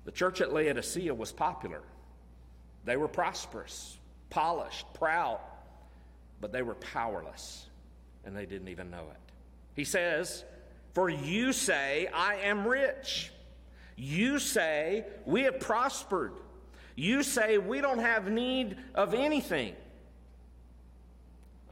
The church at Laodicea was popular. They were prosperous, polished, proud, but they were powerless, and they didn't even know it. He says, For you say, I am rich. You say, We have prospered. You say, We don't have need of anything.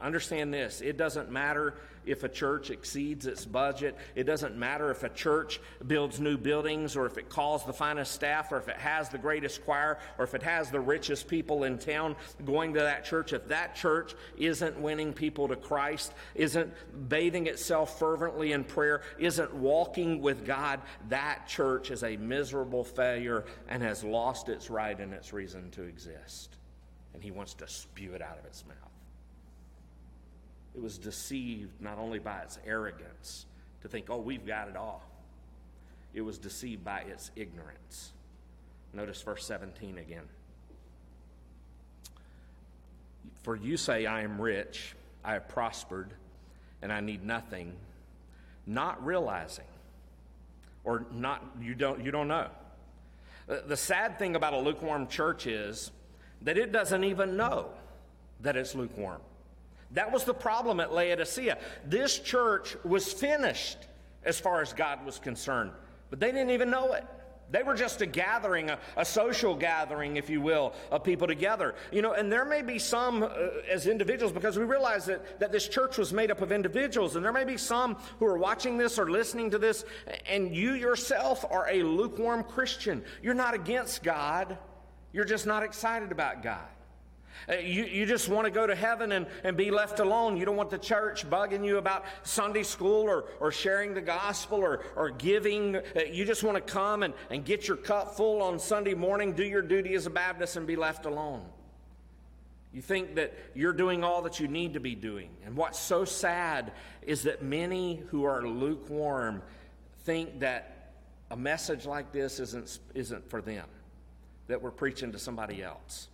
Understand this it doesn't matter if a church exceeds its budget. It doesn't matter if a church builds new buildings or if it calls the finest staff or if it has the greatest choir or if it has the richest people in town going to that church. If that church isn't winning people to Christ, isn't bathing itself fervently in prayer, isn't walking with God, that church is a miserable failure and has lost its right and its reason to exist. And he wants to spew it out of its mouth. It was deceived not only by its arrogance to think, oh, we've got it all, it was deceived by its ignorance. Notice verse 17 again. For you say, I am rich, I have prospered, and I need nothing, not realizing, or not, you don't, you don't know. The sad thing about a lukewarm church is that it doesn't even know that it's lukewarm. That was the problem at Laodicea. This church was finished as far as God was concerned, but they didn't even know it. They were just a gathering, a, a, social gathering, if you will, of people together. You know, and there may be some uh, as individuals, because we realize that, that this church was made up of individuals, and there may be some who are watching this or listening to this, and you yourself are a lukewarm Christian. You're not against God, you're just not excited about God. Uh, you, you just want to go to heaven and, and be left alone. You don't want the church bugging you about Sunday school or, or sharing the gospel or, or giving. Uh, you just want to come and, and get your cup full on Sunday morning, do your duty as a Baptist, and be left alone. You think that you're doing all that you need to be doing. And what's so sad is that many who are lukewarm think that a message like this isn't, isn't for them, that we're preaching to somebody else.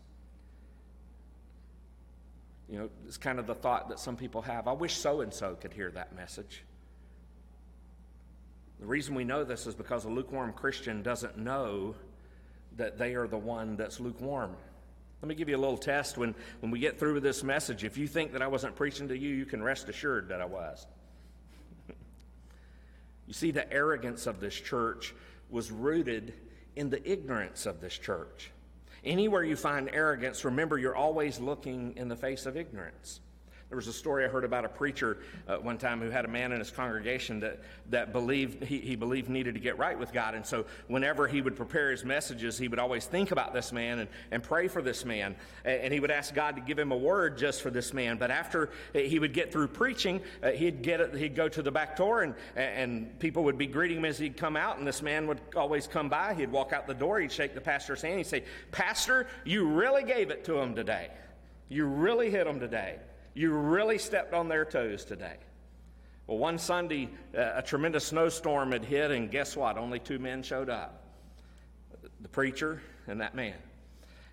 You know, it's kind of the thought that some people have. I wish so and so could hear that message. The reason we know this is because a lukewarm Christian doesn't know that they are the one that's lukewarm. Let me give you a little test when, when we get through with this message. If you think that I wasn't preaching to you, you can rest assured that I was. *laughs* you see, the arrogance of this church was rooted in the ignorance of this church. Anywhere you find arrogance, remember you're always looking in the face of ignorance. There was a story I heard about a preacher uh, one time who had a man in his congregation that, that believed he, he believed needed to get right with God. And so whenever he would prepare his messages, he would always think about this man and, and pray for this man. And, and he would ask God to give him a word just for this man. But after he would get through preaching, uh, he'd get he'd go to the back door and, and people would be greeting him as he'd come out. And this man would always come by. He'd walk out the door. He'd shake the pastor's hand. He'd say, Pastor, you really gave it to him today. You really hit him today. You really stepped on their toes today. Well, one Sunday, uh, a tremendous snowstorm had hit, and guess what? Only two men showed up the preacher and that man.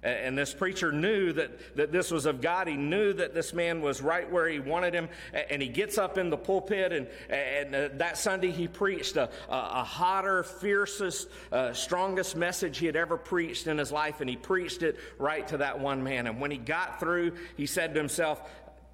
And this preacher knew that, that this was of God. He knew that this man was right where he wanted him. And he gets up in the pulpit, and, and uh, that Sunday he preached a, a hotter, fiercest, uh, strongest message he had ever preached in his life. And he preached it right to that one man. And when he got through, he said to himself,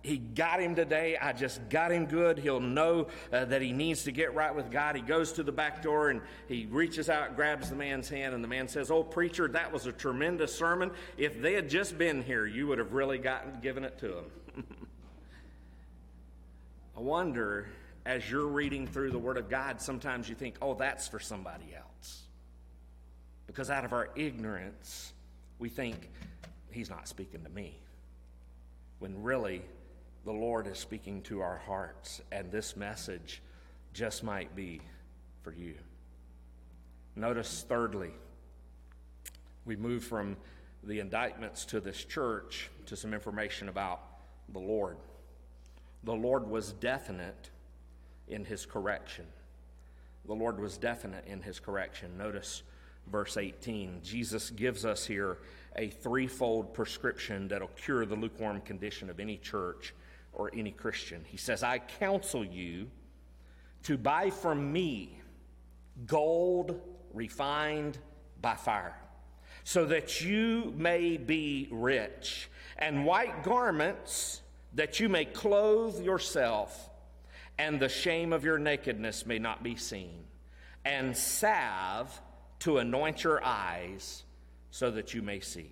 he got him today. I just got him good. He'll know uh, that he needs to get right with God. He goes to the back door and he reaches out, grabs the man's hand, and the man says, Oh, preacher, that was a tremendous sermon. If they had just been here, you would have really gotten given it to them. *laughs* I wonder, as you're reading through the Word of God, sometimes you think, Oh, that's for somebody else. Because out of our ignorance, we think, He's not speaking to me. When really, the Lord is speaking to our hearts, and this message just might be for you. Notice, thirdly, we move from the indictments to this church to some information about the Lord. The Lord was definite in his correction. The Lord was definite in his correction. Notice verse 18. Jesus gives us here a threefold prescription that'll cure the lukewarm condition of any church or any Christian. He says, I counsel you to buy from me gold refined by fire, so that you may be rich, and white garments that you may clothe yourself, and the shame of your nakedness may not be seen, and salve to anoint your eyes so that you may see.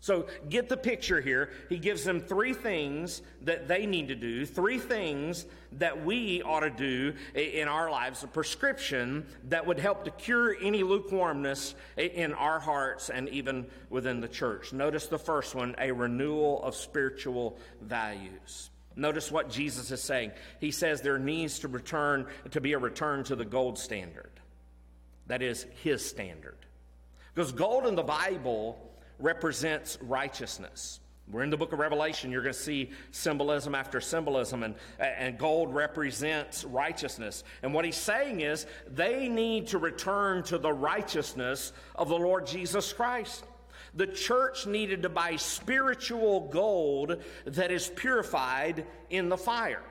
So get the picture here. He gives them three things that they need to do, three things that we ought to do in our lives, a prescription that would help to cure any lukewarmness in our hearts and even within the church. Notice the first one a renewal of spiritual values. Notice what Jesus is saying. He says there needs to return to be a return to the gold standard. That is his standard. Because gold in the Bible represents righteousness. We're in the book of Revelation. You're going to see symbolism after symbolism, and, and gold represents righteousness. And what he's saying is they need to return to the righteousness of the Lord Jesus Christ. The church needed to buy spiritual gold that is purified in the fire.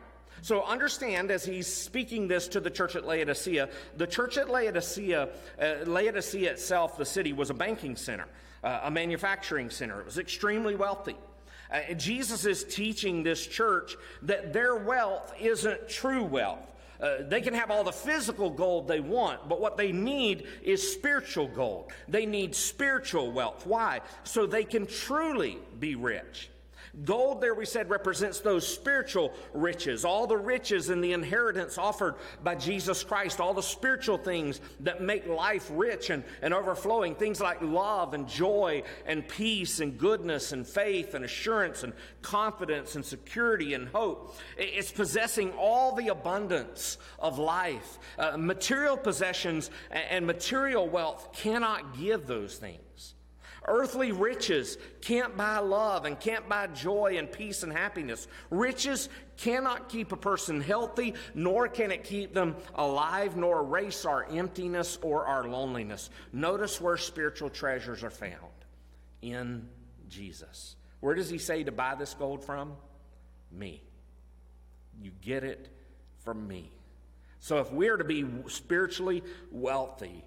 So understand as he's speaking this to the church at Laodicea, the church at Laodicea, uh, Laodicea itself, the city, was a banking center uh, a manufacturing center. It was extremely wealthy. Uh, Jesus is teaching this church that their wealth isn't true wealth. Uh, they can have all the physical gold they want, but what they need is spiritual gold. They need spiritual wealth. Why? So they can truly be rich. Gold, there we said, represents those spiritual riches, all the riches and the inheritance offered by Jesus Christ, all the spiritual things that make life rich and, and overflowing, things like love and joy and peace and goodness and faith and assurance and confidence and security and hope. It's possessing all the abundance of life. Uh, material possessions and material wealth cannot give those things. Earthly riches can't buy love and can't buy joy and peace and happiness. Riches cannot keep a person healthy, nor can it keep them alive, nor erase our emptiness or our loneliness. Notice where spiritual treasures are found in Jesus. Where does he say to buy this gold from? Me. You get it from me. So if we're to be spiritually wealthy,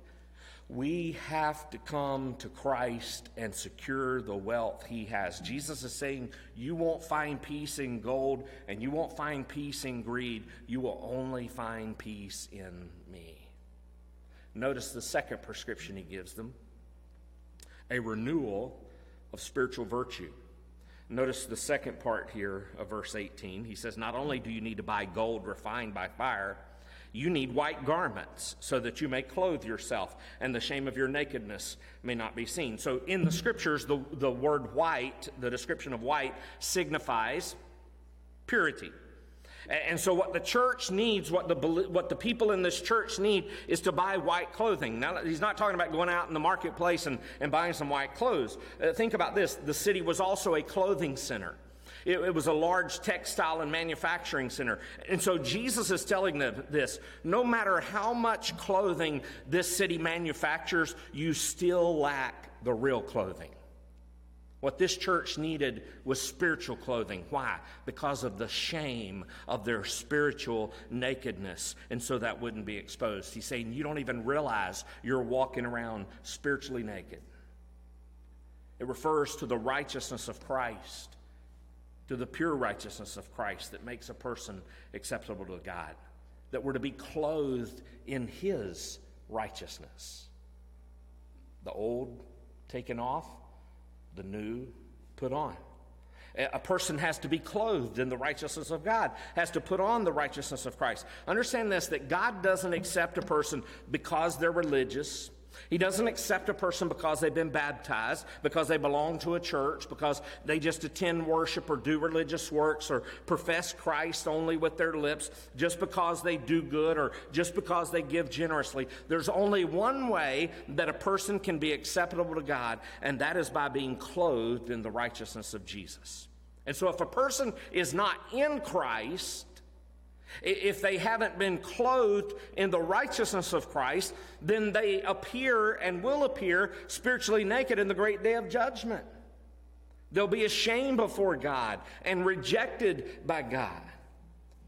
we have to come to Christ and secure the wealth he has. Jesus is saying, You won't find peace in gold and you won't find peace in greed. You will only find peace in me. Notice the second prescription he gives them a renewal of spiritual virtue. Notice the second part here of verse 18. He says, Not only do you need to buy gold refined by fire, you need white garments so that you may clothe yourself, and the shame of your nakedness may not be seen. So, in the scriptures, the, the word white, the description of white, signifies purity. And so, what the church needs, what the, what the people in this church need, is to buy white clothing. Now, he's not talking about going out in the marketplace and, and buying some white clothes. Uh, think about this the city was also a clothing center. It, it, was a large textile and manufacturing center. And so Jesus is telling them this no matter how much clothing this city manufactures, you still lack the real clothing. What this church needed was spiritual clothing. Why? Because of the shame of their spiritual nakedness. And so that wouldn't be exposed. He's saying you don't even realize you're walking around spiritually naked. It refers to the righteousness of Christ to the pure righteousness of Christ that makes a person acceptable to God, that we're to be clothed in His righteousness. The old taken off, the new put on. A person has to be clothed in the righteousness of God, has to put on the righteousness of Christ. Understand this that God doesn't accept a person because they're religious he doesn't accept a person because they've been baptized, because they belong to a church, because they just attend worship or do religious works or profess Christ only with their lips, just because they do good or just because they give generously. There's only one way that a person can be acceptable to God, and that is by being clothed in the righteousness of Jesus. And so if a person is not in Christ, if they haven't been clothed in the righteousness of Christ, then they appear and will appear spiritually naked in the great day of judgment. They'll be ashamed before God and rejected by God.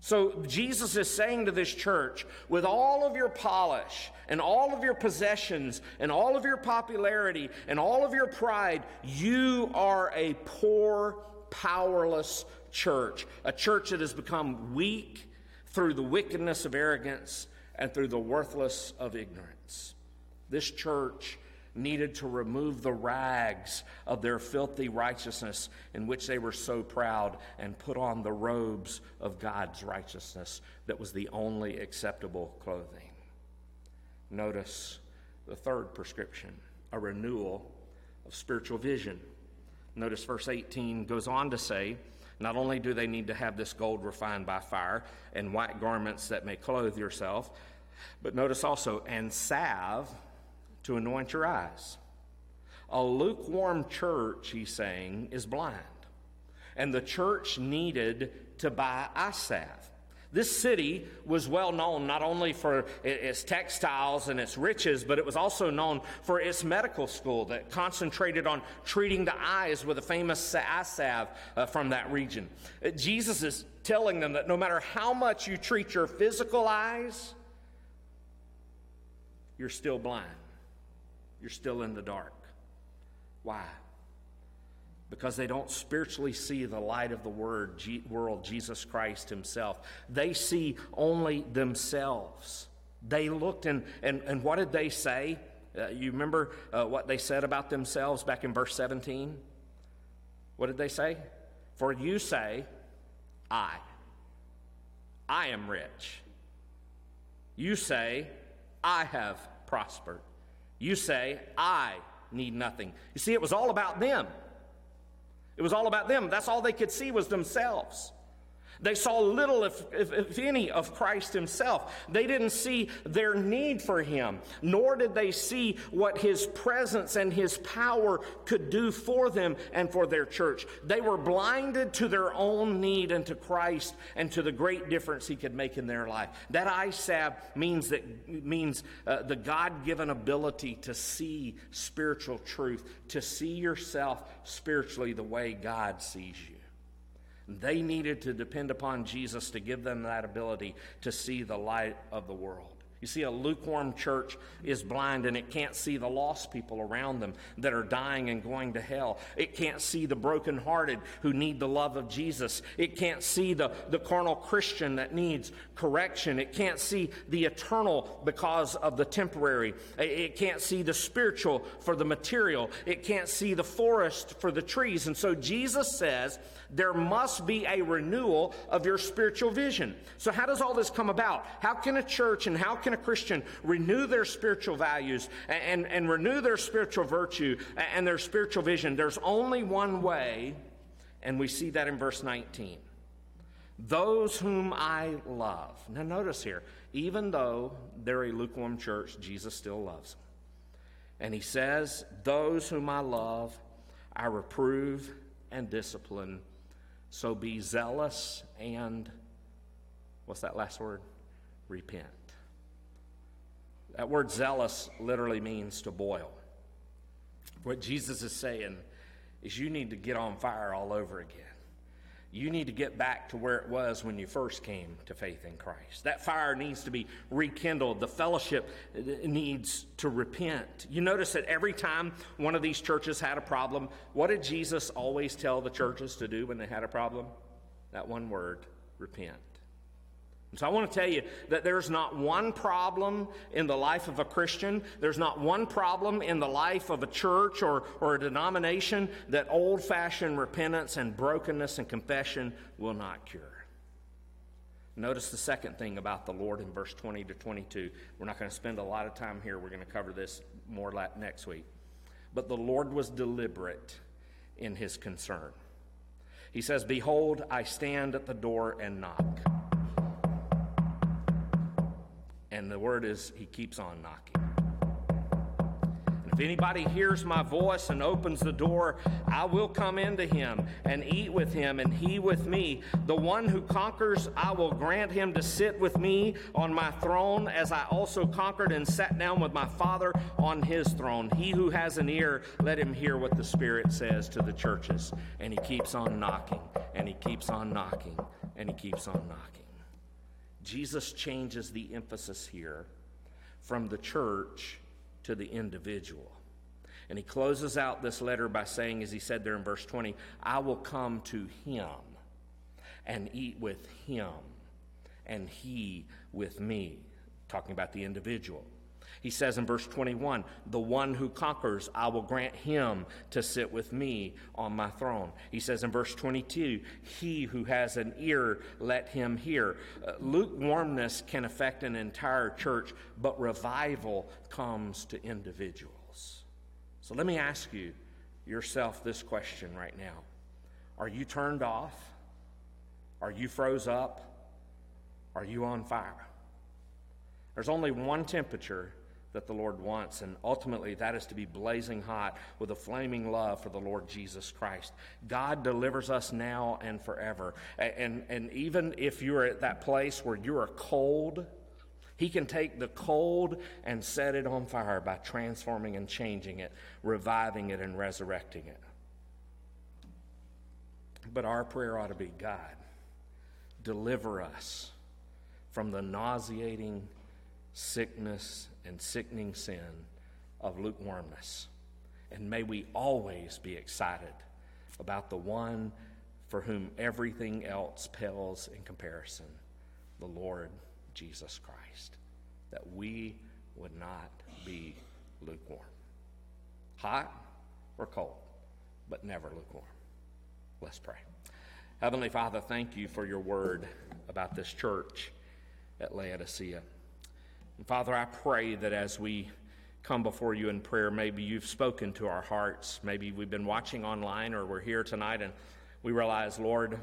So Jesus is saying to this church, with all of your polish and all of your possessions and all of your popularity and all of your pride, you are a poor, powerless church, a church that has become weak through the wickedness of arrogance and through the worthless of ignorance. This church needed to remove the rags of their filthy righteousness in which they were so proud and put on the robes of God's righteousness that was the only acceptable clothing. Notice the third prescription a renewal of spiritual vision. Notice verse 18 goes on to say, not only do they need to have this gold refined by fire and white garments that may clothe yourself, but notice also, and salve to anoint your eyes. A lukewarm church, he's saying, is blind. And the church needed to buy eye salve. This city was well known not only for its textiles and its riches, but it was also known for its medical school that concentrated on treating the eyes with a famous eye salve uh, from that region. Uh, Jesus is telling them that no matter how much you treat your physical eyes, you're still blind. You're still in the dark. Why? Because they don't spiritually see the light of the word, G- world, Jesus Christ Himself. They see only themselves. They looked and, and, and what did they say? Uh, you remember uh, what they said about themselves back in verse 17? What did they say? For you say, I. I am rich. You say, I have prospered. You say, I need nothing. You see, it was all about them. It was all about them. That's all they could see was themselves. They saw little, if, if, if, any, of Christ himself. They didn't see their need for him, nor did they see what his presence and his power could do for them and for their church. They were blinded to their own need and to Christ and to the great difference he could make in their life. That salve means, that, means uh, the God given ability to see spiritual truth, to see yourself spiritually the way God sees you. They needed to depend upon Jesus to give them that ability to see the light of the world. You see, a lukewarm church is blind and it can't see the lost people around them that are dying and going to hell. It can't see the brokenhearted who need the love of Jesus. It can't see the, the carnal Christian that needs correction. It can't see the eternal because of the temporary. It can't see the spiritual for the material. It can't see the forest for the trees. And so Jesus says, there must be a renewal of your spiritual vision. So, how does all this come about? How can a church and how can a Christian renew their spiritual values and, and, and renew their spiritual virtue and their spiritual vision? There's only one way, and we see that in verse 19. Those whom I love. Now, notice here, even though they're a lukewarm church, Jesus still loves them. And he says, Those whom I love, I reprove and discipline so be zealous and, what's that last word? Repent. That word zealous literally means to boil. What Jesus is saying is you need to get on fire all over again. You need to get back to where it was when you first came to faith in Christ. That fire needs to be rekindled. The fellowship needs to repent. You notice that every time one of these churches had a problem, what did Jesus always tell the churches to do when they had a problem? That one word repent. So I want to tell you that there's not one problem in the life of a Christian, there's not one problem in the life of a church or, or a denomination that old fashioned repentance and brokenness and confession will not cure. Notice the second thing about the Lord in verse 20 to 22. We're not going to spend a lot of time here. We're going to cover this more next week. But the Lord was deliberate in his concern. He says, Behold, I stand at the door and knock. And the word is, he keeps on knocking. And if anybody hears my voice and opens the door, I will come into him and eat with him, and he with me. The one who conquers, I will grant him to sit with me on my throne, as I also conquered and sat down with my Father on his throne. He who has an ear, let him hear what the Spirit says to the churches. And he keeps on knocking, and he keeps on knocking, and he keeps on knocking. Jesus changes the emphasis here from the church to the individual. And he closes out this letter by saying, as he said there in verse 20, I will come to him and eat with him and he with me. Talking about the individual. He says in verse 21 The one who conquers, I will grant him to sit with me on my throne. He says in verse 22 He who has an ear, let him hear. Uh, lukewarmness can affect an entire church, but revival comes to individuals. So let me ask you yourself this question right now Are you turned off? Are you froze up? Are you on fire? There's only one temperature that the Lord wants, and ultimately that is to be blazing hot with a flaming love for the Lord Jesus Christ. God delivers us now and forever. And, and even if you're at that place where you are cold, He can take the cold and set it on fire by transforming and changing it, reviving it, and resurrecting it. But our prayer ought to be God, deliver us from the nauseating sickness and sickening sin of lukewarmness. And may we always be excited about the one for whom everything else pales in comparison, the Lord Jesus Christ. That we would not be lukewarm. Hot or cold, but never lukewarm. Let's pray. Heavenly Father, thank you for your word about this church at Laodicea. And Father, I pray that as we come before you in prayer, maybe you've spoken to our hearts. Maybe we've been watching online or we're here tonight and we realize, Lord,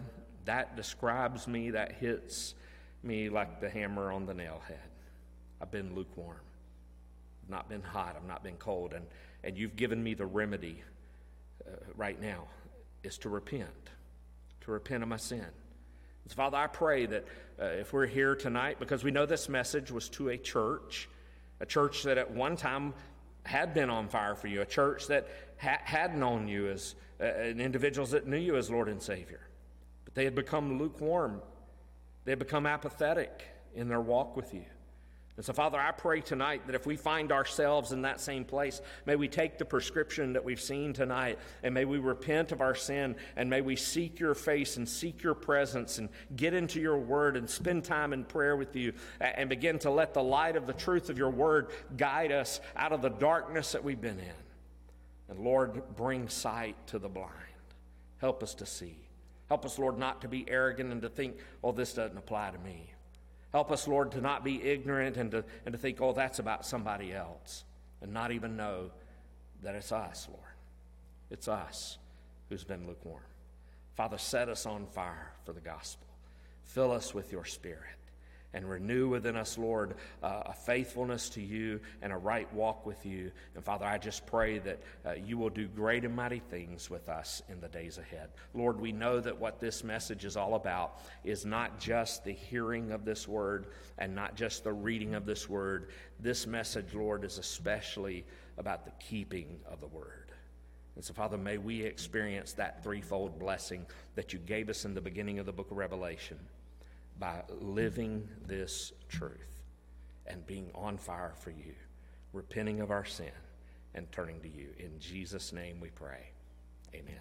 that describes me, that hits me like the hammer on the nail head. I've been lukewarm. I've not been hot. I've not been cold. And, and you've given me the remedy uh, right now is to repent, to repent of my sin. So, Father, I pray that uh, if we're here tonight, because we know this message was to a church, a church that at one time had been on fire for you, a church that ha- had known you as uh, individuals that knew you as Lord and Savior, but they had become lukewarm, they had become apathetic in their walk with you. And so, Father, I pray tonight that if we find ourselves in that same place, may we take the prescription that we've seen tonight and may we repent of our sin and may we seek your face and seek your presence and get into your word and spend time in prayer with you and begin to let the light of the truth of your word guide us out of the darkness that we've been in. And Lord, bring sight to the blind. Help us to see. Help us, Lord, not to be arrogant and to think, oh, this doesn't apply to me. Help us, Lord, to not be ignorant and to, and to think, oh, that's about somebody else, and not even know that it's us, Lord. It's us who's been lukewarm. Father, set us on fire for the gospel. Fill us with your spirit and renew within us, Lord, uh, a faithfulness to you and a right walk with you. And Father, I just pray that uh, you will do great and mighty things with us in the days ahead. Lord, we know that what this message is all about is not just the hearing of this word and not just the reading of this word. This message, Lord, is especially about the keeping of the word. And so, Father, may we experience that threefold blessing that you gave us in the beginning of the book of Revelation by living this truth and being on fire for you, repenting of our sin and turning to you. In Jesus' name we pray. Amen.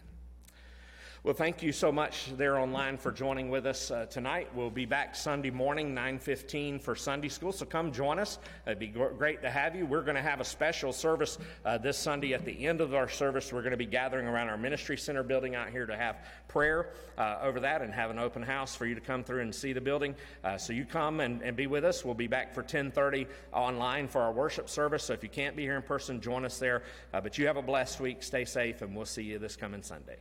Well, thank you so much there online for joining with us uh, tonight. We'll be back Sunday morning, 9:15 for Sunday school. So come join us. It'd be great to have you. We're going to have a special service uh, this Sunday. At the end of our service, we're going to be gathering around our ministry center building out here to have prayer uh, over that and have an open house for you to come through and see the building. Uh, so you come and, and be with us. We'll be back for 10:30 online for our worship service. So if you can't be here in person, join us there. Uh, but you have a blessed week. Stay safe, and we'll see you this coming Sunday.